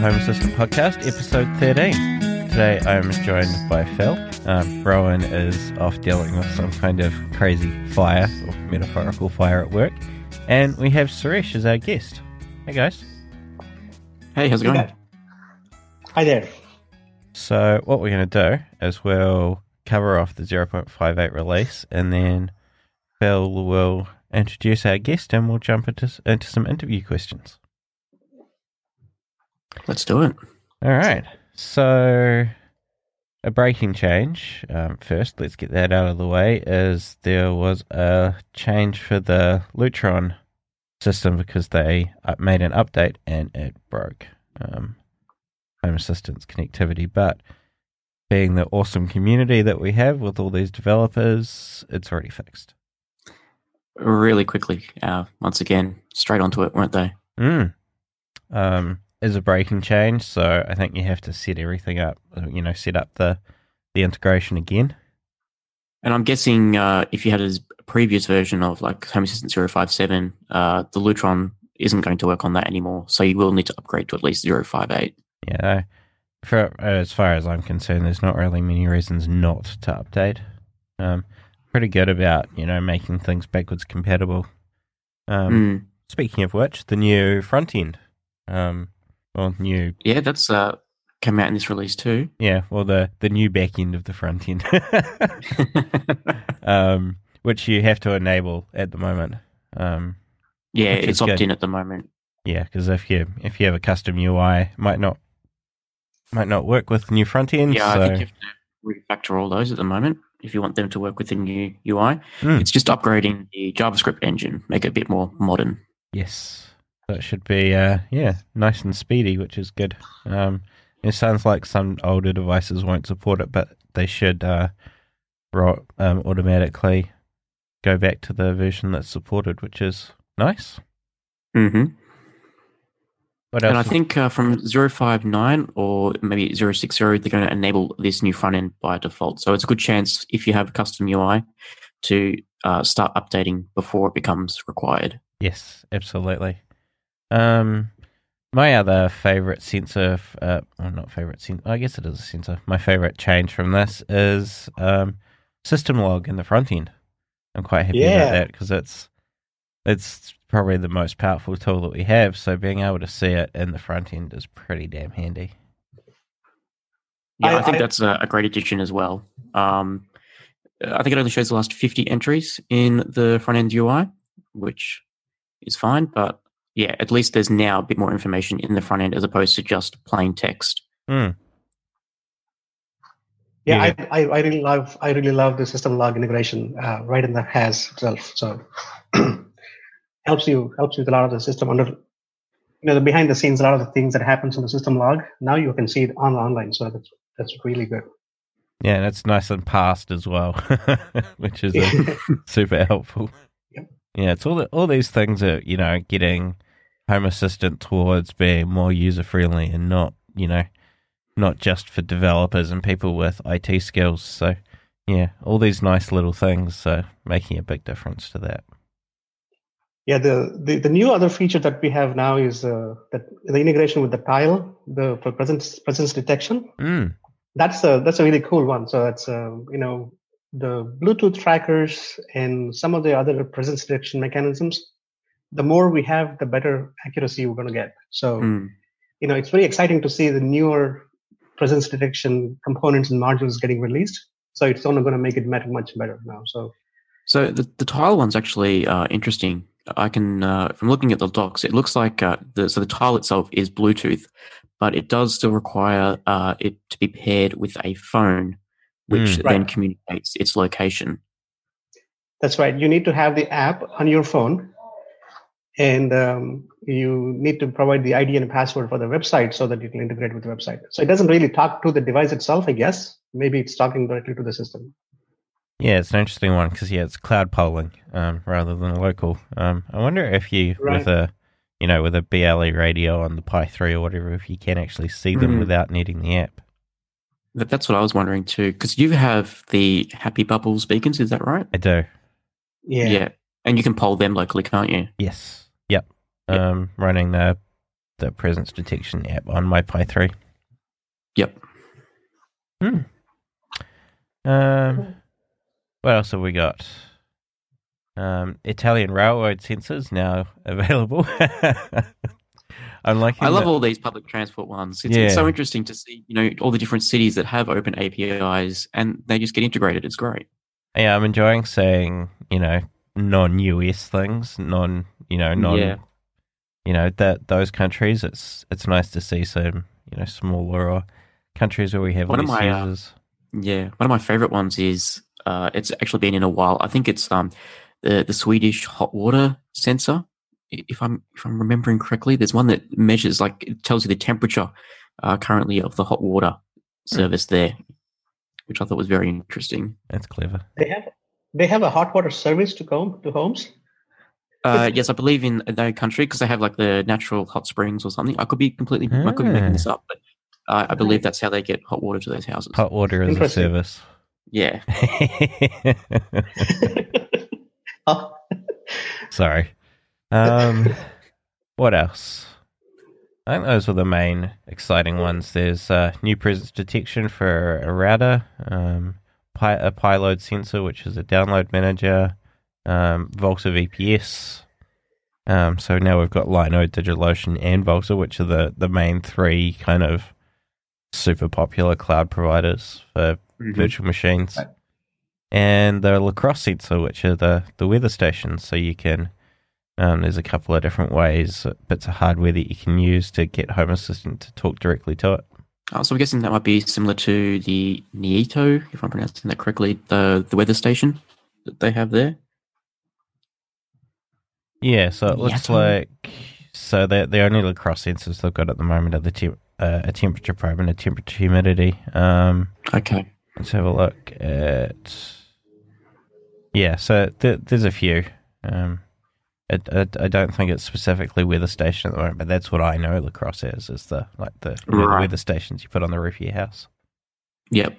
Home Assistant Podcast, episode 13. Today I am joined by Phil. Um, Rohan is off dealing with some kind of crazy fire, or metaphorical fire at work. And we have Suresh as our guest. Hey guys. Hey, how's it going? Hi there. So, what we're going to do is we'll cover off the 0.58 release and then Phil will introduce our guest and we'll jump into, into some interview questions. Let's do it. All right. So, a breaking change. Um, first, let's get that out of the way. Is there was a change for the Lutron system because they made an update and it broke um, Home Assistant's connectivity. But being the awesome community that we have with all these developers, it's already fixed. Really quickly, uh, once again, straight onto it, weren't they? Mm. Um, is a breaking change, so I think you have to set everything up. You know, set up the the integration again. And I'm guessing uh, if you had a previous version of like Home Assistant 057, uh, the Lutron isn't going to work on that anymore. So you will need to upgrade to at least 058. Yeah, for as far as I'm concerned, there's not really many reasons not to update. Um, pretty good about you know making things backwards compatible. Um, Mm. Speaking of which, the new front end, um, well, new Yeah, that's uh, come out in this release too. yeah, well the the new back end of the front end, um, which you have to enable at the moment. Um, yeah, it's opt in at the moment. yeah, because if you if you have a custom UI, it might not might not work with new front end. Yeah, so I think you have to refactor all those at the moment if you want them to work with the new UI. Hmm. It's just upgrading the JavaScript engine, make it a bit more modern. Yes. It should be, uh, yeah, nice and speedy, which is good. Um, it sounds like some older devices won't support it, but they should uh, ro- um, automatically go back to the version that's supported, which is nice. hmm What else? And I think uh, from 059 or maybe 060, they're going to enable this new front end by default. So it's a good chance if you have a custom UI to uh, start updating before it becomes required. Yes, absolutely. Um, my other favorite sensor, f- uh, well, not favorite sensor, I guess it is a sensor. My favorite change from this is um, system log in the front end. I'm quite happy about that because it's it's probably the most powerful tool that we have. So being able to see it in the front end is pretty damn handy. Yeah, I, I- think I- that's a, a great addition as well. Um, I think it only shows the last 50 entries in the front end UI, which is fine. But yeah, at least there's now a bit more information in the front end as opposed to just plain text. Hmm. Yeah, Yeah. I, I, I really love I really love the system log integration uh, right in the HASS itself. So helps you helps you with a lot of the system under you know the behind the scenes a lot of the things that happens in the system log. Now you can see it on online. So that's that's really good. Yeah, and it's nice and passed as well, which is a, super helpful. Yep. Yeah, it's all the, all these things are you know getting Home Assistant towards being more user friendly and not you know not just for developers and people with IT skills. So yeah, all these nice little things so making a big difference to that. Yeah, the, the, the new other feature that we have now is uh, that the integration with the tile, the for presence presence detection. Mm, That's a that's a really cool one. So that's uh, you know the Bluetooth trackers and some of the other presence detection mechanisms. The more we have, the better accuracy we're going to get. So Hmm. you know it's very exciting to see the newer presence detection components and modules getting released. So it's only going to make it much much better now. So So the, the tile one's actually uh, interesting. I can, uh, from looking at the docs, it looks like uh, the so the tile itself is Bluetooth, but it does still require uh, it to be paired with a phone, which Mm. then Right. communicates its location. That's right. You need to have the app on your phone, and um, you need to provide the ID and password for the website so that you can integrate with the website. So it doesn't really talk to the device itself, I guess. Maybe it's talking directly to the system. yeah, it's an interesting one because yeah, it's cloud polling um, rather than local. Um, I wonder if you with a you know with a BLE radio on the Pi three or whatever, if you can actually see them Mm. without needing the app. That, that's what I was wondering too, because you have the Happy Bubbles beacons, is that right? I do. yeah. Yeah. And you can poll them locally, can't you? Yes. Yep. Yep. Um, running the the presence detection app on my Pi 3. Yep. Hmm. Um, what else have we got? Um, Italian railroad sensors now available. I'm liking. I love that- all these public transport ones. It's, it's so interesting to see, you know, all the different cities that have open APIs and they just get integrated. It's great. Yeah, I'm enjoying seeing you know non-US things, non you know non Yeah. you know that those countries. It's it's nice to see some you know smaller or countries where we have One of less my, uh, users. Yeah, one of my favorite ones is uh, it's actually been in a while. I think it's um the the Swedish hot water sensor. If I'm if I'm remembering correctly, there's one that measures like it tells you the temperature uh, currently of the hot water service there, which I thought was very interesting. That's clever. They have they have a hot water service to come to homes. Uh, yes, I believe in their country because they have like the natural hot springs or something. I could be completely, I could be making this up, but uh, I believe that's how they get hot water to those houses. Hot water as a service. Yeah, Oh, Sorry. Um, what else? I think those were the main exciting ones. There's uh, new presence detection for a router, um, Pi- a pyLoad sensor, which is a download manager, um, Vultr VPS. Um, so now we've got Linode, DigitalOcean, and Vultr, which are the, the main three kind of super popular cloud providers for virtual machines. Right. And the lacrosse sensor, which are the, the weather stations. So you can, um, there's a couple of different ways, bits of hardware that you can use to get Home Assistant to talk directly to it. Uh, so I'm guessing that might be similar to the Nieto, if I'm pronouncing that correctly, the the weather station that they have there. Yeah, so it looks like so the the only lacrosse sensors they've got at the moment are the temp, uh, a temperature probe and a temperature humidity. Um, Okay. let's have a look at yeah. So th- there's a few. Um, I, I, I don't think it's specifically weather station at the moment, but that's what I know lacrosse is is the like the, you know, the Right. weather stations you put on the roof of your house. Yep.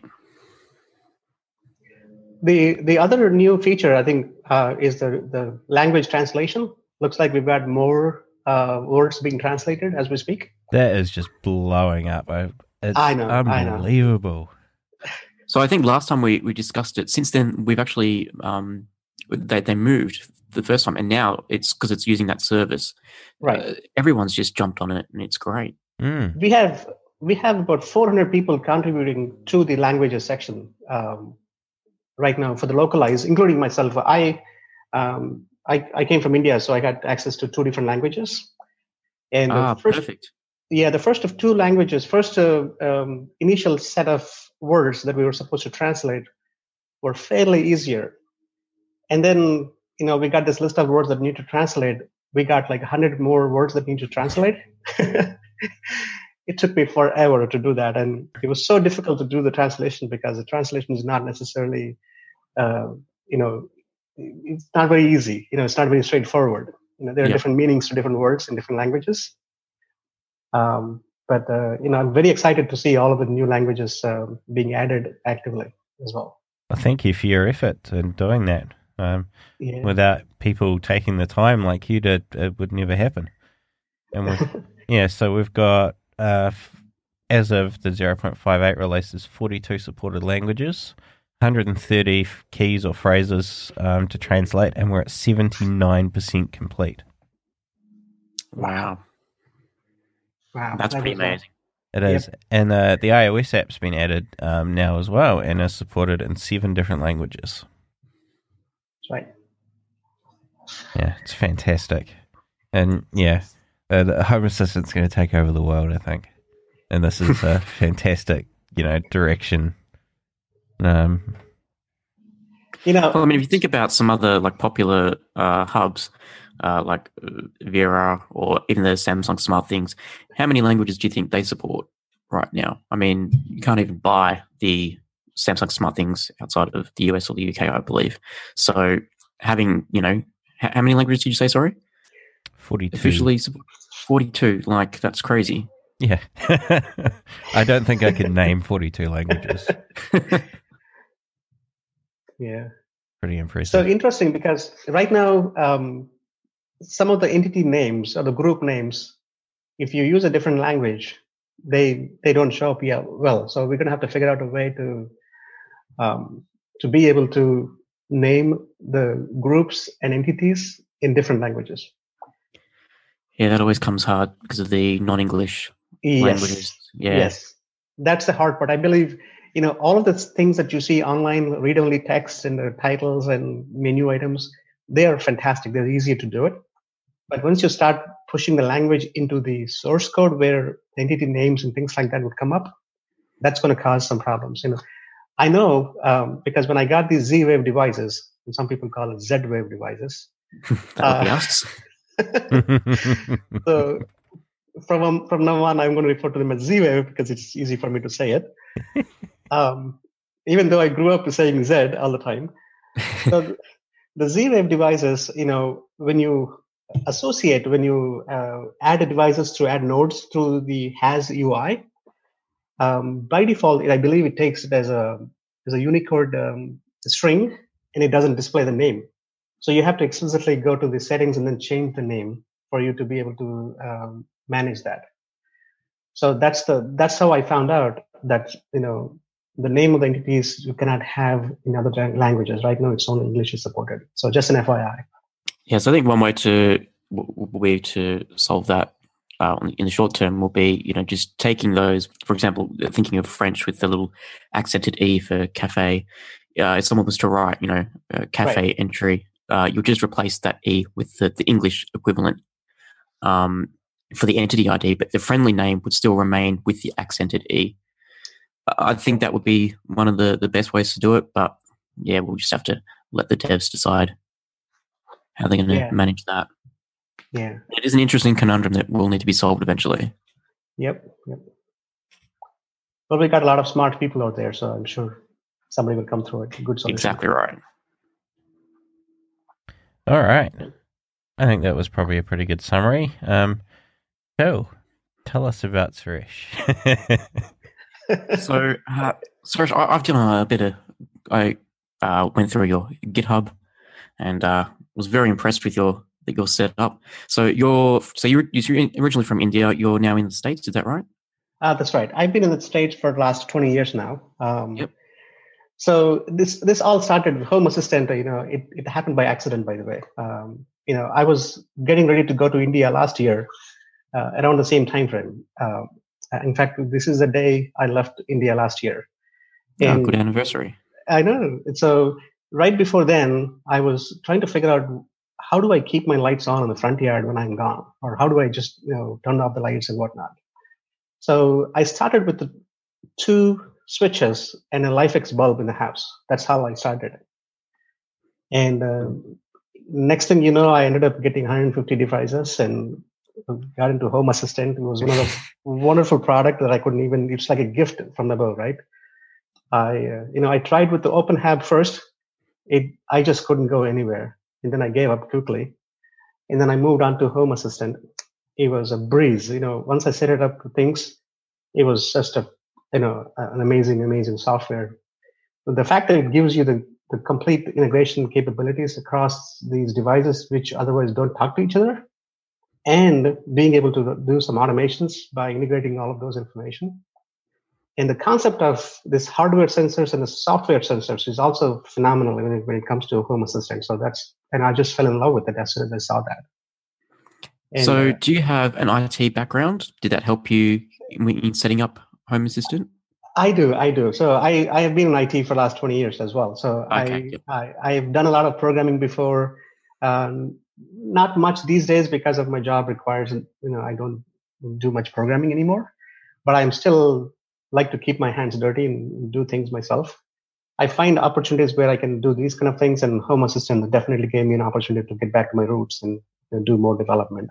the the other new feature I think uh, is the the language translation. Looks like we've got more uh, words being translated as we speak. That is just blowing up. I, it's I know, I know. unbelievable. So I think last time we, we discussed it. Since then, we've actually um, they they moved the first time, and now it's because it's using that service. Right. Uh, everyone's just jumped on it, and it's great. Mm. we have we have about 400 people contributing to the languages section um, right now for the localized, including myself. I, um, I I came from India, so I got access to two different languages. And the Ah, first, perfect. yeah, the first of two languages, first uh, um, initial set of words that we were supposed to translate were fairly easier, and then you know we got this list of words that need to translate. We got like 100 more words that need to translate. it took me forever to do that, and it was so difficult to do the translation because the translation is not necessarily, uh, you know, it's not very easy. You know, it's not very straightforward. You know, there are Yeah. different meanings to different words in different languages. Um, but uh, you know, I'm very excited to see all of the new languages um, being added actively as well. Well, thank you for your effort in doing that. Um, Yeah. without people taking the time like you did, it would never happen. And yeah, so we've got uh, f- as of the 0.58 releases, 42 supported languages, 130 f- keys or phrases um, to translate, and we're at 79% complete. Wow, wow, that's that pretty is amazing. It Yep. is, and uh, the iOS app's been added um, now as well, and is supported in seven different languages. That's right. Yeah, it's fantastic. And yeah, uh, the Home Assistant's going to take over the world, I think. And this is a fantastic, you know, direction. Um, You know, Well, I mean, if you think about some other like popular uh, hubs, uh, like uh, Vera or even the Samsung Smart Things, how many languages do you think they support right now? I mean, you can't even buy the Samsung Smart Things outside of the US or the UK, I believe. So having, you know, h- how many languages did you say? Sorry, 42. officially forty-two. Like that's crazy. Yeah. I don't think I can name 42 languages. yeah. Pretty impressive. So interesting because right now, um, some of the entity names or the group names if you use a different language, they they don't show up yeah well. So we're gonna have to figure out a way to um, to be able to name the groups and entities in different languages. Yeah, that always comes hard because of the non-English Yes. languages. Yeah. Yes. That's the hard part. I believe, you know, all of the things that you see online, read only text and the titles and menu items, they are fantastic. They're easier to do it. But once you start pushing the language into the source code where entity names and things like that would come up, that's going to cause some problems. You know, I know um, because when I got these Z-Wave devices, and some people call it Z-Wave devices, that Uh, so from um, from now on, I'm going to refer to them as Z-Wave because it's easy for me to say it. um, even though I grew up saying Z all the time. So the Z-Wave devices, you know, when you associate, when you uh, add devices to add nodes through the HASS UI, um, by default, I believe it takes it as a as a Unicode um, string, and it doesn't display the name. So you have to explicitly go to the settings and then change the name for you to be able to um, manage that. So that's the that's how I found out that you know the name of the entities you cannot have in other languages. Right now, it's only English is supported. So just an FYI. Yes, I think one way to way to solve that uh, in the short term will be, you know, just taking those. For example, thinking of French with the little accented e for cafe. Uh, if someone was to write, you know, cafe entry, uh, you'll just replace that e with the, the English equivalent um, for the entity ID, but the friendly name would still remain with the accented e. I think that would be one of the, the best ways to do it, but yeah, we'll just have to let the devs decide how they're going to Yeah. manage that. Yeah. It is an interesting conundrum that will need to be solved eventually. Yep. Yep. But we got a lot of smart people out there, so I'm sure somebody will come through it. Good solution. Exactly right. All right. I think that was probably a pretty good summary. Um, so, tell us about Suresh. So, uh, Suresh, I, I've done a bit of. I uh, went through your GitHub and uh, was very impressed with your your setup. So you're so you're, you're originally from India. You're now in the states. Is that right? Ah, that's right. I've been in the States for the last 20 years now. Um, Yep. So this this all started with Home Assistant. You know, it, it happened by accident, by the way. Um, you know, I was getting ready to go to India last year, uh, around the same time frame. Uh, in fact, this is the day I left India last year. Uh, And- good anniversary. I know. So right before then, I was trying to figure out how do I keep my lights on in the front yard when I'm gone, or how do I just you know turn off the lights and whatnot. So I started with the two switches and a LIFX bulb in the house. That's how I started. And uh, next thing you know, I ended up getting 150 devices and got into Home Assistant. It was one of the wonderful product that I couldn't even. It's like a gift from the above, right? I, uh, you know, I tried with the openHAB first. It, I just couldn't go anywhere, and then I gave up quickly. And then I moved on to Home Assistant. It was a breeze. You know, once I set it up to things, it was just a, you know, an amazing, amazing software. The fact that it gives you the, the complete integration capabilities across these devices, which otherwise don't talk to each other, and being able to do some automations by integrating all of those information and the concept of this hardware sensors and the software sensors is also phenomenal when it, when it comes to home assistant so that's and i just fell in love with it as soon as i saw that And, so, uh, do you have an IT background? Did that help you in, in setting up Home Assistant? i do i do so i i have been in it for the last 20 years as well so Okay. I, I i've done a lot of programming before um, not much these days because of my job requires you know i don't do much programming anymore but i'm still like to keep my hands dirty and do things myself i find opportunities where i can do these kind of things and home assistant definitely gave me an opportunity to get back to my roots and, and do more development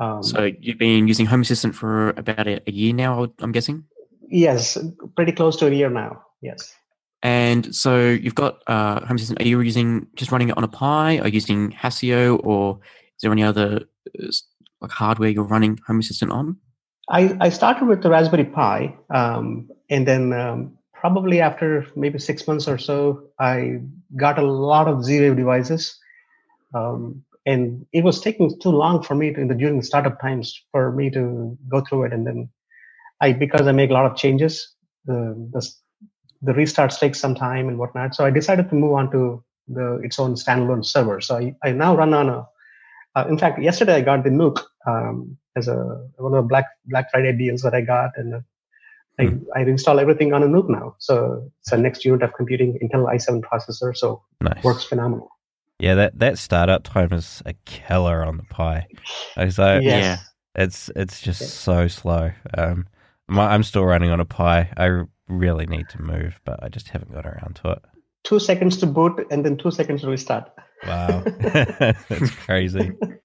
um, So, you've been using Home Assistant for about a, a year now, I'm guessing. yes pretty close to a year now yes And so, you've got uh, Home Assistant. Are you using just running it on a Pi? Are you using Hass.io, or is there any other uh, like hardware you're running Home Assistant on? I, I started with the Raspberry Pi, um, and then um, probably after maybe six months or so, I got a lot of Z-Wave devices. Um, and it was taking too long for me to, the during the startup times for me to go through it. And then I because I make a lot of changes, the the, the restarts take some time and whatnot. So I decided to move on to the its own standalone server. So I, I now run on a. Uh, in fact, yesterday I got the NUC um, as a one of the Black Black Friday deals that I got, and uh, I, mm. I install everything on a NUC now. So it's a next unit of computing Intel i7 processor. So nice. works phenomenal. Yeah, that, that startup time is a killer on the Pi. It's yes. yeah, it's it's just yeah. so slow. Um, my, I'm still running on a Pi. I really need to move, but I just haven't got around to it. Two seconds to boot and then two seconds to restart. Wow. That's crazy.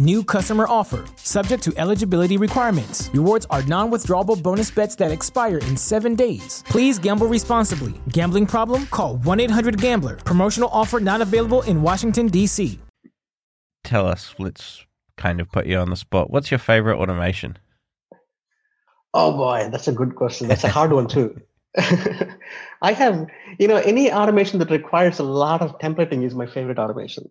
New customer offer. Subject to eligibility requirements. Rewards are non withdrawable bonus bets that expire in seven days. Please gamble responsibly. Gambling problem? Call 1 800 Gambler. Promotional offer not available in Washington, D.C. Tell us, let's kind of put you on the spot. What's your favorite automation? Oh boy, that's a good question. That's a hard one too. I have, you know, any automation that requires a lot of templating is my favorite automation.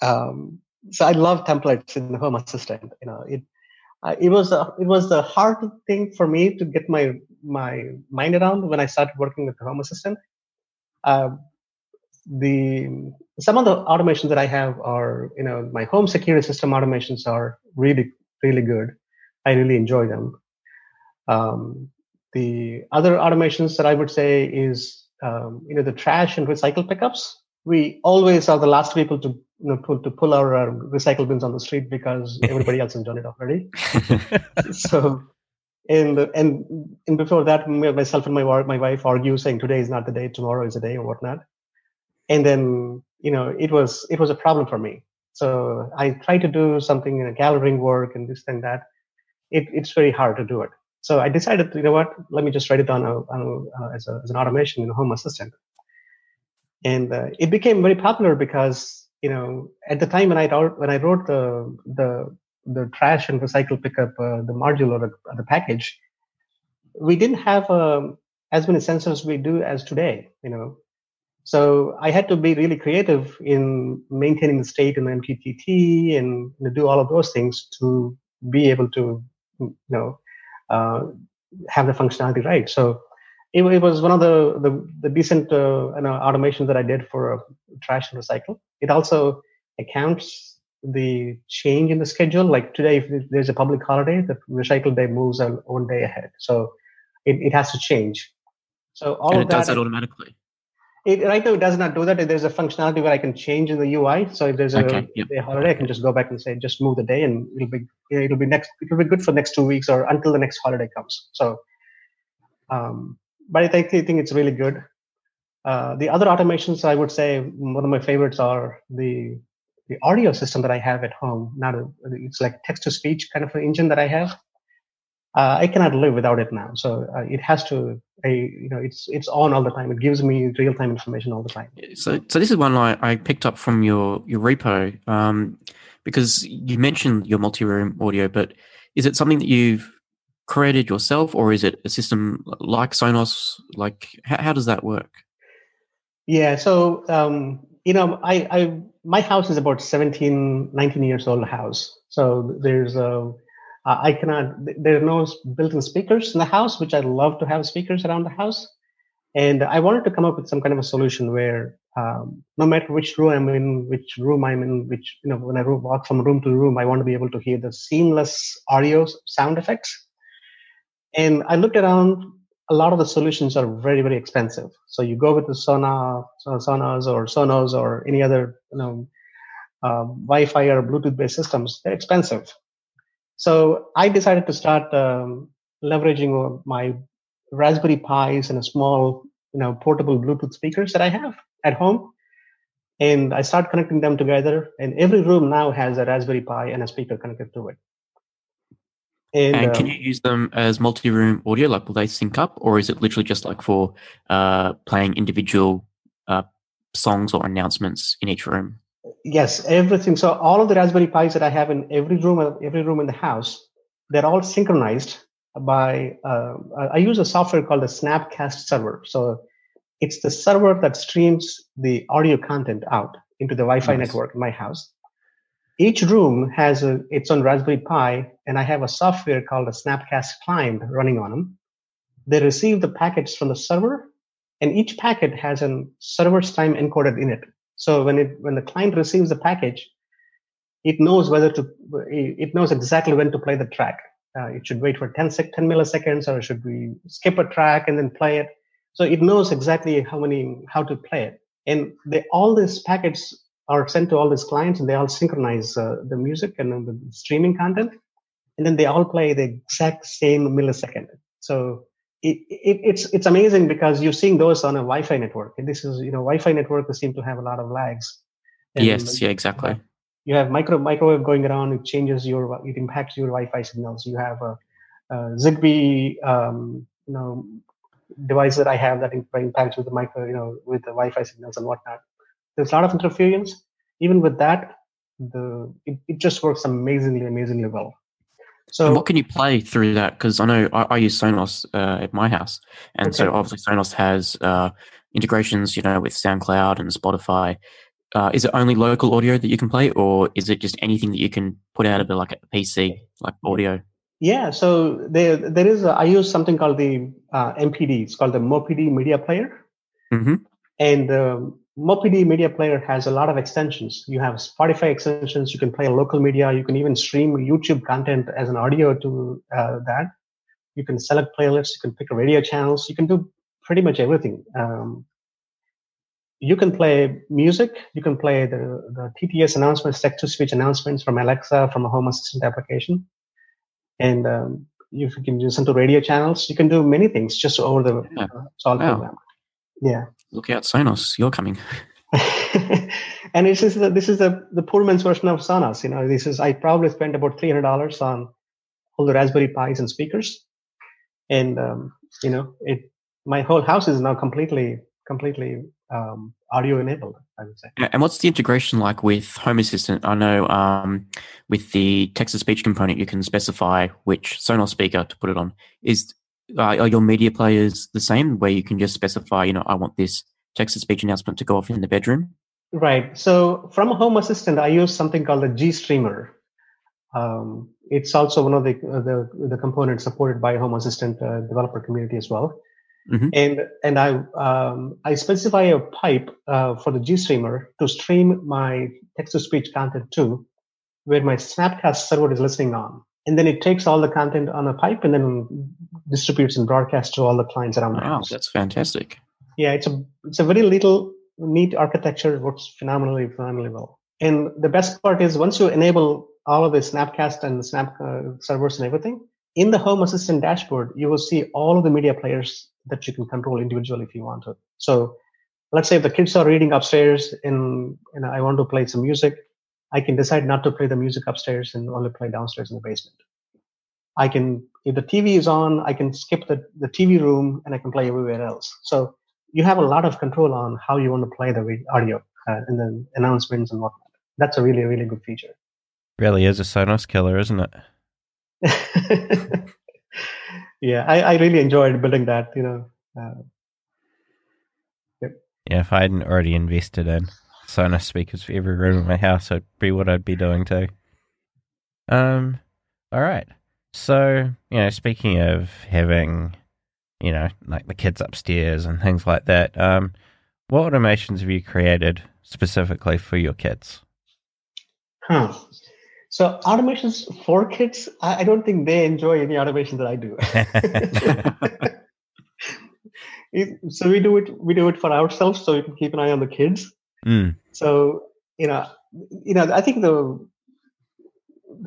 Um, so I love templates in the Home Assistant. You know, it uh, it was a it was the hard thing for me to get my my mind around when I started working with the Home Assistant. Uh, the some of the automations that I have are, you know, my home security system automations are really really good. I really enjoy them. Um, the other automations that I would say is, um, you know, the trash and recycle pickups. We always are the last people to, you know, pull, to pull our uh, recycle bins on the street because everybody else has done it already. so, and and and before that, myself and my my wife argue saying today is not the day, tomorrow is the day, or whatnot. And then you know, it was it was a problem for me. So I tried to do something in a gathering work and this and that. It, it's very hard to do it. So I decided, you know what, let me just write it down uh, uh, as, a, as, an automation in a Home Assistant. And uh, it became very popular because, you know, at the time when I wrote, when I wrote the, the, the trash and recycle pickup, uh, the module or the, the, package, we didn't have um, as many sensors we do as today, you know. So I had to be really creative in maintaining the state in the MQTT and you know, do all of those things to be able to, you know, uh, have the functionality right. So it, it, was one of the the, the decent uh, you know, automations that I did for trash and recycle. It also accounts the change in the schedule. Like today, if there's a public holiday, the recycle day moves one day ahead. So it, it has to change. So all and it does that automatically. It, right now, it does not do that. There's a functionality where I can change in the UI. So if there's a, okay, yep. a holiday, I can just go back and say, just move the day, and it'll be it'll be next. It'll be good for next two weeks or until the next holiday comes. So, um, but I think, I think it's really good. Uh, the other automations, I would say, one of my favorites are the the audio system that I have at home. Not a, it's like text to speech kind of an engine that I have uh, I cannot live without it now. So uh, it has to, you know, it's it's on all the time. It gives me real time information all the time. So, so this is one I, I picked up from your your repo um, because you mentioned your multi room audio, but is it something that you've created yourself, or is it a system like Sonos? Like, how, how does that work? Yeah, so um, you know, I, I my house is about 17, 19 years old house. So there's a uh, cannot, there are no built in speakers in the house, which I love to have speakers around the house. And I wanted to come up with some kind of a solution where um, no matter which room I'm in, which room I'm in, which, you know, when I walk from room to room, I want to be able to hear the seamless audio sound effects. And I looked around a lot of the solutions are very very expensive. So you go with the Sonos, Sonos or Sonos or any other you know uh, Wi-Fi or Bluetooth-based systems. They're expensive. So I decided to start um, leveraging my Raspberry Pis and a small you know portable Bluetooth speakers that I have at home. And I start connecting them together, and every room now has a Raspberry Pi and a speaker connected to it. And, and can um, you use them as multi-room audio? Like, will they sync up, or is it literally just like for uh, playing individual uh, songs or announcements in each room? Yes, everything. So all of the Raspberry Pis that I have in every room, every room in the house, they're all synchronized by. Uh, I use a software called the Snapcast server. So it's the server that streams the audio content out into the Wi-Fi nice. network in my house each room has a, its own Raspberry Pi, and I have a software called a Snapcast client running on them. They receive the packets from the server, and each packet has a server's time encoded in it. So when it when the client receives the package, it knows whether to it knows exactly when to play the track. Uh, it should wait for 10, sec- 10 milliseconds, or should we skip a track and then play it? So it knows exactly how many how to play it. And they, all these packets are sent to all these clients and they all synchronize uh, the music and the streaming content and then they all play the exact same millisecond. So it, it, it's it's amazing because you're seeing those on a wi-fi network and this is you know wi-fi networks seem to have a lot of lags. And yes yeah exactly. you have micro microwave going around it changes your it impacts your wi-fi signals. You have a, a zigbee um, you know device that i have that impacts with the micro you know with the wi-fi signals and whatnot there's a lot of interference. Even with that, the it, it just works amazingly, amazingly well. So, and what can you play through that? Because I know I, I use Sonos uh, at my house, and okay. so obviously Sonos has uh, integrations, you know, with SoundCloud and Spotify. Uh, is it only local audio that you can play, or is it just anything that you can put out of like a PC, like audio? Yeah, so there there is. A, I use something called the uh, MPD. It's called the Mopidy Media Player, mm-hmm. and um, Mopidy Media Player has a lot of extensions. You have Spotify extensions. You can play local media. You can even stream YouTube content as an audio to uh, that. You can select playlists. You can pick radio channels. You can do pretty much everything. Um, you can play music. You can play the, the TTS announcements, text to speech announcements from Alexa, from a Home Assistant application. And um, you can listen to radio channels. You can do many things just over the yeah. uh, wow. program. Yeah. Look out, Sonos, you're coming. and this is the, this is the, the poor man's version of Sonos. You know, this is I probably spent about three hundred dollars on all the Raspberry Pis and speakers, and um, you know, it my whole house is now completely completely um, audio enabled. I would say. And what's the integration like with Home Assistant? I know um, with the text to speech component, you can specify which Sonos speaker to put it on. Is uh, are your media players the same where you can just specify, you know, I want this text to speech announcement to go off in the bedroom? Right. So from a Home Assistant, I use something called the GStreamer. Um, it's also one of the, uh, the, the components supported by Home Assistant uh, developer community as well. Mm-hmm. And and I um, I specify a pipe uh, for the GStreamer to stream my text to speech content to, where my Snapcast server is listening on and then it takes all the content on a pipe and then distributes and broadcasts to all the clients around the house. That's fantastic. Yeah, it's a it's a very little neat architecture. It works phenomenally, phenomenally well. And the best part is once you enable all of the Snapcast and Snap uh, servers and everything in the Home Assistant dashboard, you will see all of the media players that you can control individually if you want to. So, let's say if the kids are reading upstairs and and I want to play some music, I can decide not to play the music upstairs and only play downstairs in the basement. I can, if the TV is on, I can skip the, the TV room and I can play everywhere else. So you have a lot of control on how you want to play the audio uh, and the announcements and whatnot. That's a really, really good feature. Really is a Sonos killer, isn't it? yeah, I, I really enjoyed building that, you know. Uh, yep. Yeah, if I hadn't already invested in Sonos speakers for every room in my house. It'd be what I'd be doing too. Um, all right. So, you know, speaking of having, you know, like the kids upstairs and things like that, um, what automations have you created specifically for your kids? Huh. So automations for kids, I, I don't think they enjoy any automation that I do. it, so we do it. We do it for ourselves, so we can keep an eye on the kids. Mm. So you know, you know, I think the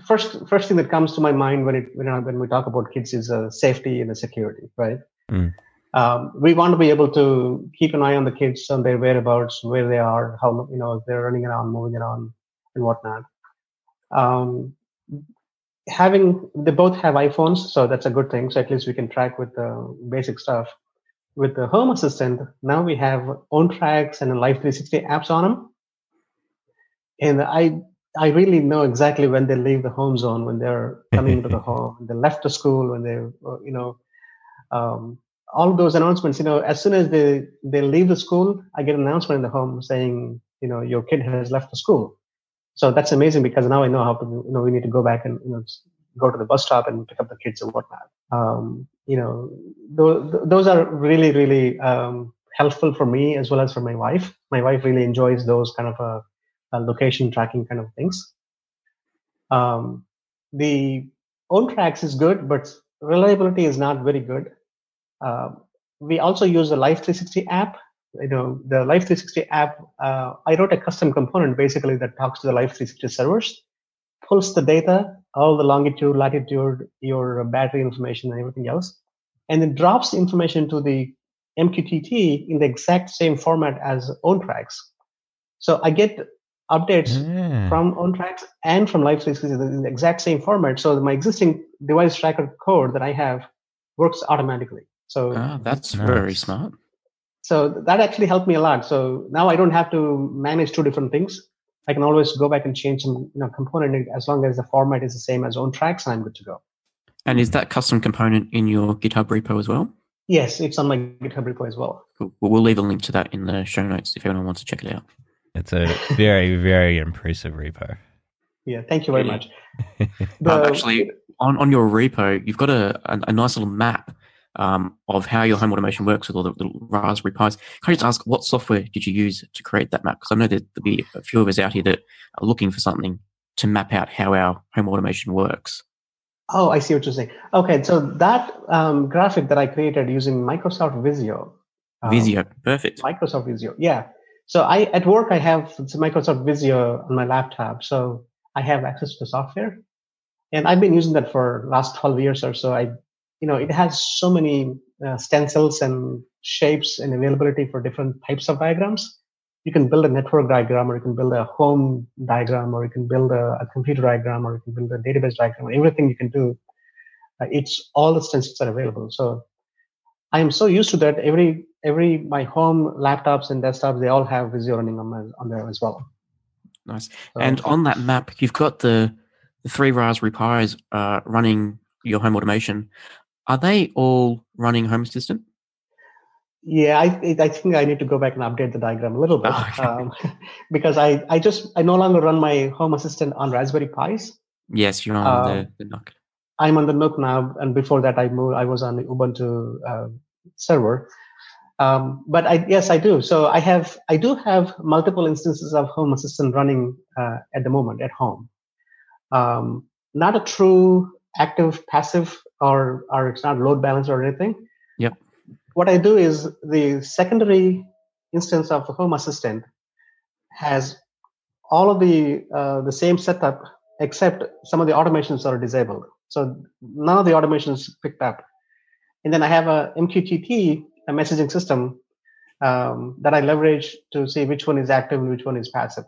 first first thing that comes to my mind when it when, I, when we talk about kids is uh, safety and security, right? Mm. Um, we want to be able to keep an eye on the kids on their whereabouts, where they are, how you know they're running around, moving around, and whatnot. Um, having they both have iPhones, so that's a good thing. So at least we can track with the basic stuff. With the Home Assistant, now we have OwnTracks and Life 360 apps on them, and I I really know exactly when they leave the home zone, when they're coming into the home, when they left the school, when they you know. Um, all those announcements, you know, as soon as they they leave the school, I get an announcement in the home saying, you know, your kid has left the school. So that's amazing because now I know how to, you know, we need to go back and you know go to the bus stop and pick up the kids and whatnot. Um, you know, those, are really really um, helpful for me as well as for my wife. My wife really enjoys those kind of uh, uh, location tracking kind of things. Um, the OwnTracks is good, but reliability is not very good. Uh, we also use the Life 360 app. You know, the Life 360 app. Uh, I wrote a custom component basically that talks to the Life 360 servers, pulls the data, all the longitude, latitude, your battery information, and everything else, and then drops the information to the MQTT in the exact same format as OwnTracks. So I get updates Yeah. from OwnTracks and from Life 360 in the exact same format. So my existing device tracker code that I have works automatically. So Ah, that's Nice. very smart. so that actually helped me a lot. So now I don't have to manage two different things. I can always go back and change some you know component as long as the format is the same as OwnTracks, and I'm good to go. And is that custom component in your GitHub repo as well? Yes, it's on my GitHub repo as well. Cool. Well, we'll leave a link to that in the show notes if anyone wants to check it out. It's a very, very impressive repo. Yeah, thank you very Yeah. much. Um, actually, on, on your repo, you've got a, a, a nice little map um, of how your home automation works with all the little Raspberry Pis. Can I just ask, what software did you use to create that map? Because I know there'll be a few of us out here that are looking for something to map out how our home automation works. Oh, I see what you're saying. Okay, so that um, graphic that I created using Microsoft Visio. um, Visio, perfect. Microsoft Visio, yeah. So I at work I have Microsoft Visio on my laptop, so I have access to the software, and I've been using that for last twelve years or so. I, you know, it has so many uh, stencils and shapes and availability for different types of diagrams. You can build a network diagram, or you can build a home diagram, or you can build a, a computer diagram, or you can build a database diagram. Everything you can do, uh, it's all the stencils are available. So I am so used to that. Every every my home laptops and desktops they all have Visio running on, my, on there as well. Nice. So- And on that map, you've got the, the three Raspberry Pis uh, running your home automation. Are they all running Home Assistant? Yeah, I I think I need to go back and update the diagram a little bit Oh, okay. um, because I I just I no longer run my Home Assistant on Raspberry Pis. Yes, you're on Um, the, the NUC. I'm on the NUC now, and before that I moved. I was on the Ubuntu uh, server. Um, but I yes I do. So I have I do have multiple instances of Home Assistant running uh, at the moment at home. Um, not a true active passive or or it's not load balancer or anything. Yep. What I do is the secondary instance of the Home Assistant has all of the uh, the same setup except some of the automations are disabled. So none of the automations picked up. And then I have a MQTT, a messaging system um, that I leverage to see which one is active and which one is passive.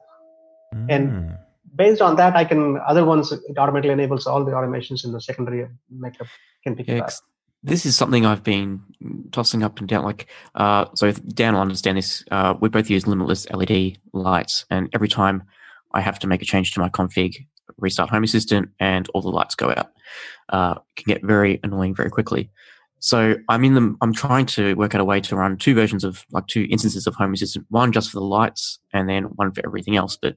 And- Mm. Based on that, I can other ones it automatically enables all the automations in the secondary makeup can pick Yeah, this is something I've been tossing up and down. Like, uh, so Dan will understand this. Uh, we both use limitless LED lights, and every time I have to make a change to my config, restart Home Assistant, and all the lights go out, uh, can get very annoying very quickly. So I'm in the. I'm trying to work out a way to run two versions of like two instances of Home Assistant, one just for the lights, and then one for everything else. But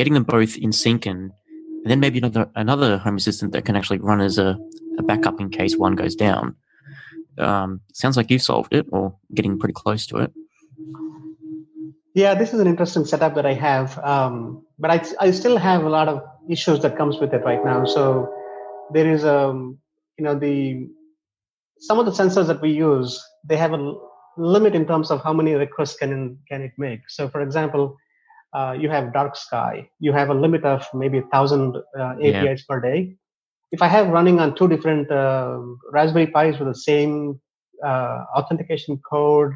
getting them both in sync and, and then maybe another another Home Assistant that can actually run as a a backup in case one goes down. Um, sounds like you've solved it or getting pretty close to it. Yeah, this is an interesting setup that I have, um, but I, I still have a lot of issues that comes with it right now. So there is um, you know the some of the sensors that we use they have a limit in terms of how many requests can can it make. So, for example, uh, you have dark sky. You have a limit of maybe a thousand uh, APIs yeah. per day. If I have running on two different uh, Raspberry Pis with the same uh, authentication code,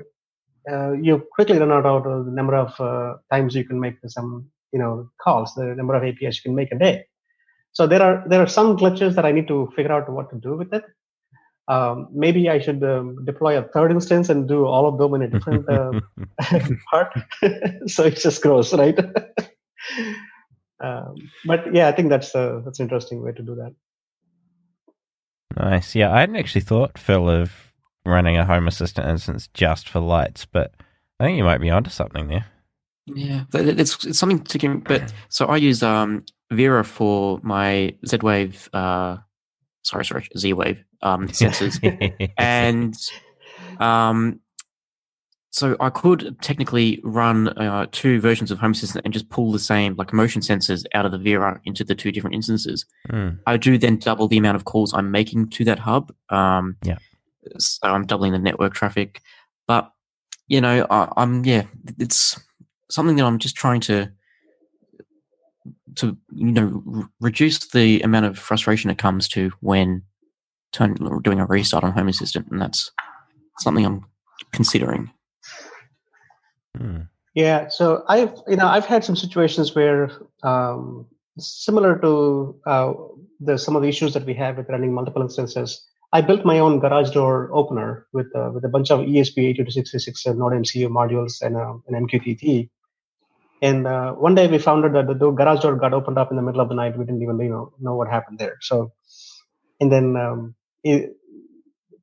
uh, you quickly run out of the number of uh, times you can make some you know calls, the number of APIs you can make a day. So there are there are some glitches that I need to figure out what to do with it um, maybe I should um, deploy a third instance and do all of them in a different uh, part. so it just grows, right? um, but yeah, I think that's a, that's an interesting way to do that. Nice. Yeah, I hadn't actually thought, Phil, of running a Home Assistant instance just for lights, but I think you might be onto something there. Yeah, it's, it's something to give. But so I use um, Vera for my Z Wave. Uh, sorry, sorry, Z Wave um, sensors, and um, so I could technically run uh, two versions of Home Assistant and just pull the same like motion sensors out of the Vera into the two different instances. Mm. I do then double the amount of calls I'm making to that hub. Um, yeah, so I'm doubling the network traffic, but you know, I, I'm yeah, it's something that I'm just trying to to you know r- reduce the amount of frustration it comes to when turn, doing a restart on Home Assistant, and that's something I'm considering. Hmm. Yeah, so I've you know I've had some situations where um, similar to uh, the some of the issues that we have with running multiple instances. I built my own garage door opener with uh, with a bunch of ESP8266 Node MCU modules and uh, an MQTT. And uh, one day we found out that the garage door got opened up in the middle of the night. We didn't even you know know what happened there. So, and then um, it,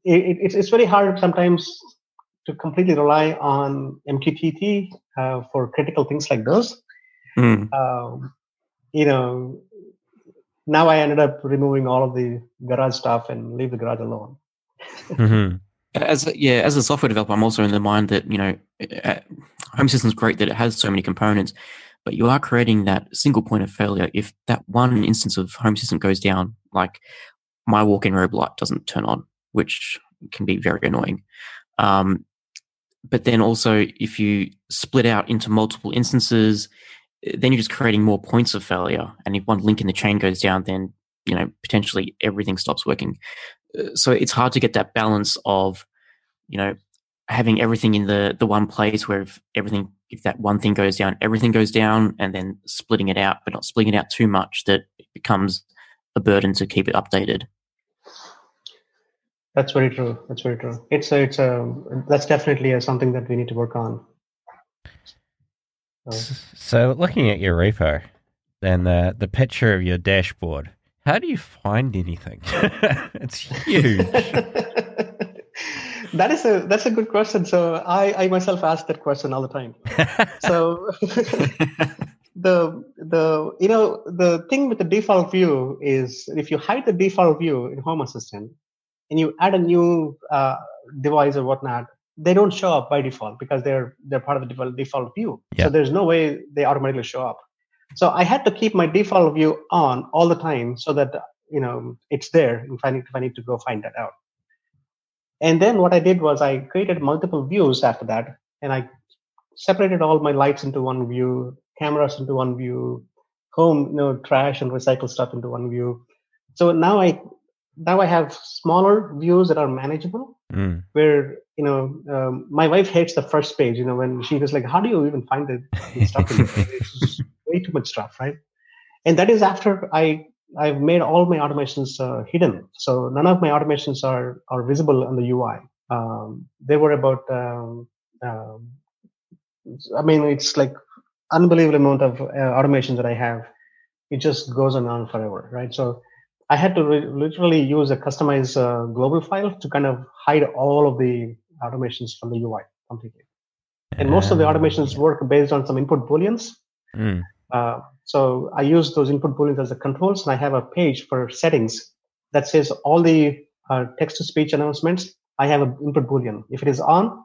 it, it's, it's very hard sometimes to completely rely on MQTT uh, for critical things like those. Mm. Um, you know, now I ended up removing all of the garage stuff and leave the garage alone. mm-hmm. As a, yeah, as a software developer, I'm also in the mind that you know, uh, Home Assistant's great that it has so many components, but you are creating that single point of failure if that one instance of Home Assistant goes down. Like my walk-in robe light doesn't turn on, which can be very annoying. Um, but then also, if you split out into multiple instances, then you're just creating more points of failure. And if one link in the chain goes down, then you know potentially everything stops working. Uh, so it's hard to get that balance of, you know, having everything in the the one place where if everything if that one thing goes down, everything goes down, and then splitting it out, but not splitting it out too much that it becomes a burden to keep it updated. That's very true. That's very true. It's a, it's a that's definitely a, something that we need to work on. So. so, looking at your repo and the the picture of your dashboard, how do you find anything? it's huge. that is a that's a good question. So I I myself ask that question all the time. so the the you know the thing with the default view is if you hide the default view in Home Assistant, and you add a new uh, device or whatnot, they don't show up by default because they're they're part of the default, default view. Yeah. So there's no way they automatically show up. So I had to keep my default view on all the time so that you know it's there if I need if I need to go find that out. And then what I did was I created multiple views after that, and I separated all my lights into one view, cameras into one view, home, you know, trash and recycle stuff into one view. So now I now I have smaller views that are manageable. Mm. Where you know um, my wife hates the first page. You know when she was like, "How do you even find the, the stuff? it's way too much stuff, right?" And that is after I I've made all my automations uh, hidden, so none of my automations are are visible on the UI. Um, they were about. Um, um, I mean, it's like unbelievable amount of uh, automation that I have. It just goes on and on forever, right? So I had to re- literally use a customized uh, global file to kind of hide all of the automations from the UI completely. And most of the automations work based on some input booleans. Mm. Uh, so I use those input booleans as the controls, and I have a page for settings that says all the uh, text-to-speech announcements. I have an input boolean. If it is on,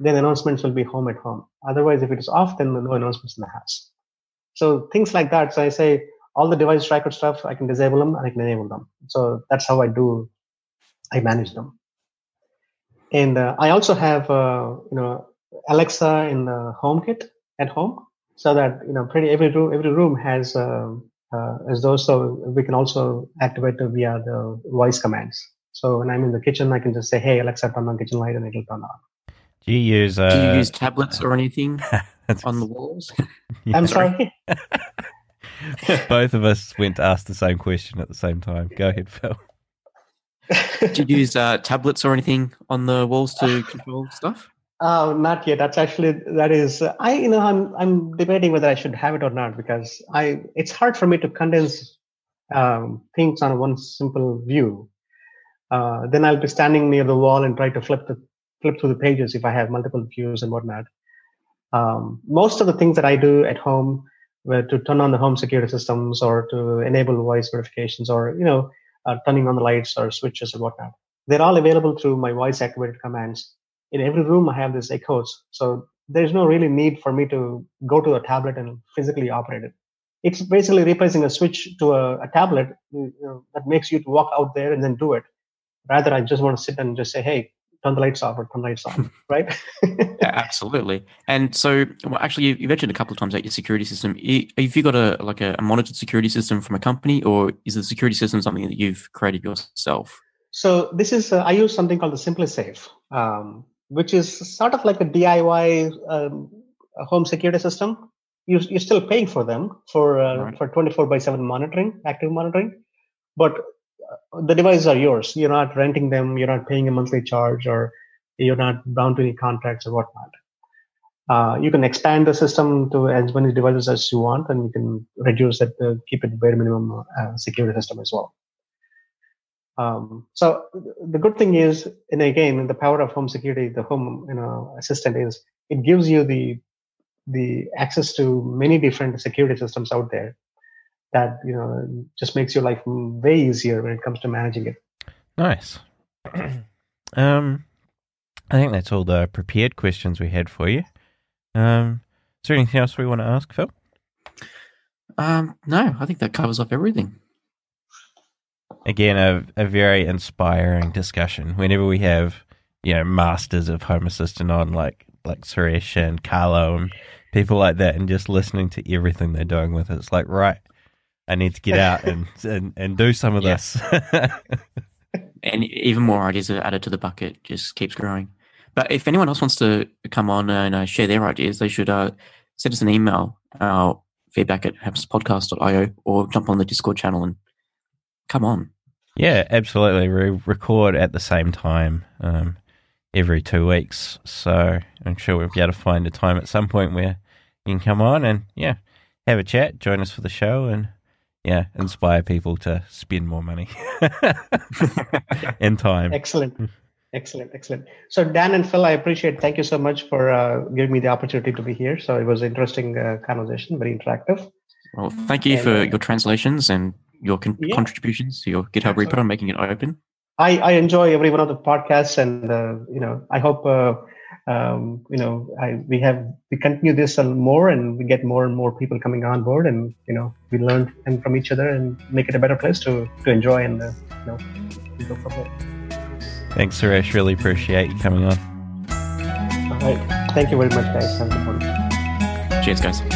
then announcements will be home at home. Otherwise, if it is off, then no announcements in the house. So things like that. So I say all the device tracker stuff, I can disable them and I can enable them. So that's how I do, I manage them. and uh, I also have uh, you know Alexa in the HomeKit at home, so that you know pretty every room every room has uh, uh, as those so we can also activate via the voice commands. So when I'm in the kitchen, I can just say, "Hey Alexa, turn on kitchen light," and it'll turn on. Do you use? Uh, Do you use tablets or anything on the walls? I'm sorry. Both of us went to ask the same question at the same time. Go ahead, Phil. Do you use uh, tablets or anything on the walls to control stuff? Uh, not yet. That's actually that is I you know I'm I'm debating whether I should have it or not because I it's hard for me to condense um, things on one simple view. Uh, then I'll be standing near the wall and try to flip the flip through the pages if I have multiple views and whatnot. Um, most of the things that I do at home, were to turn on the home security systems or to enable voice verifications or you know uh, turning on the lights or switches and whatnot, they're all available through my voice activated commands in every room I have these echoes. So there's no really need for me to go to a tablet and physically operate it. It's basically replacing a switch to a, a tablet you know, that makes you to walk out there and then do it. Rather, I just want to sit and just say, "Hey, turn the lights off or turn the lights on," right? yeah, absolutely. And so, well, actually, you, mentioned a couple of times about your security system. Have you got a like a, monitored security system from a company, or is the security system something that you've created yourself? So this is uh, I use something called the SimpliSafe. Um, which is sort of like a DIY um, home security system. You, you're still paying for them for uh, right. for 24 by 7 monitoring, active monitoring, but the devices are yours. You're not renting them. You're not paying a monthly charge, or you're not bound to any contracts or whatnot. Uh, you can expand the system to as many devices as you want, and you can reduce it to keep it bare minimum uh, security system as well. Um, so the good thing is, and again, the power of home security, the home you know assistant is it gives you the the access to many different security systems out there that you know just makes your life way easier when it comes to managing it. Nice. um, I think that's all the prepared questions we had for you. Um, is there anything else we want to ask, Phil? Um, no, I think that covers off everything again a, a very inspiring discussion whenever we have you know masters of home assistant on like like suresh and carlo and people like that and just listening to everything they're doing with it it's like right i need to get out and and, and do some of yeah. this and even more ideas are added to the bucket just keeps growing but if anyone else wants to come on and uh, share their ideas they should uh, send us an email uh, feedback at hasspodcast.io or jump on the discord channel and come on yeah, absolutely. We record at the same time um, every two weeks. So I'm sure we'll be able to find a time at some point where you can come on and, yeah, have a chat, join us for the show, and, yeah, inspire people to spend more money and time. Excellent. Excellent, excellent. So, Dan and Phil, I appreciate. Thank you so much for uh, giving me the opportunity to be here. So, it was an interesting uh, conversation, very interactive. Well, thank you and, for uh, your translations and your con- yeah. contributions to your GitHub repo and making it open. I, I enjoy every one of the podcasts, and uh, you know, I hope uh, um, you know I, we have we continue this more, and we get more and more people coming on board, and you know, we learn and from each other, and make it a better place to to enjoy, and uh, you know, go from there. Thanks, Suresh. Really appreciate you coming on. All right. Thank you very much, guys. Have a good one. Cheers, guys.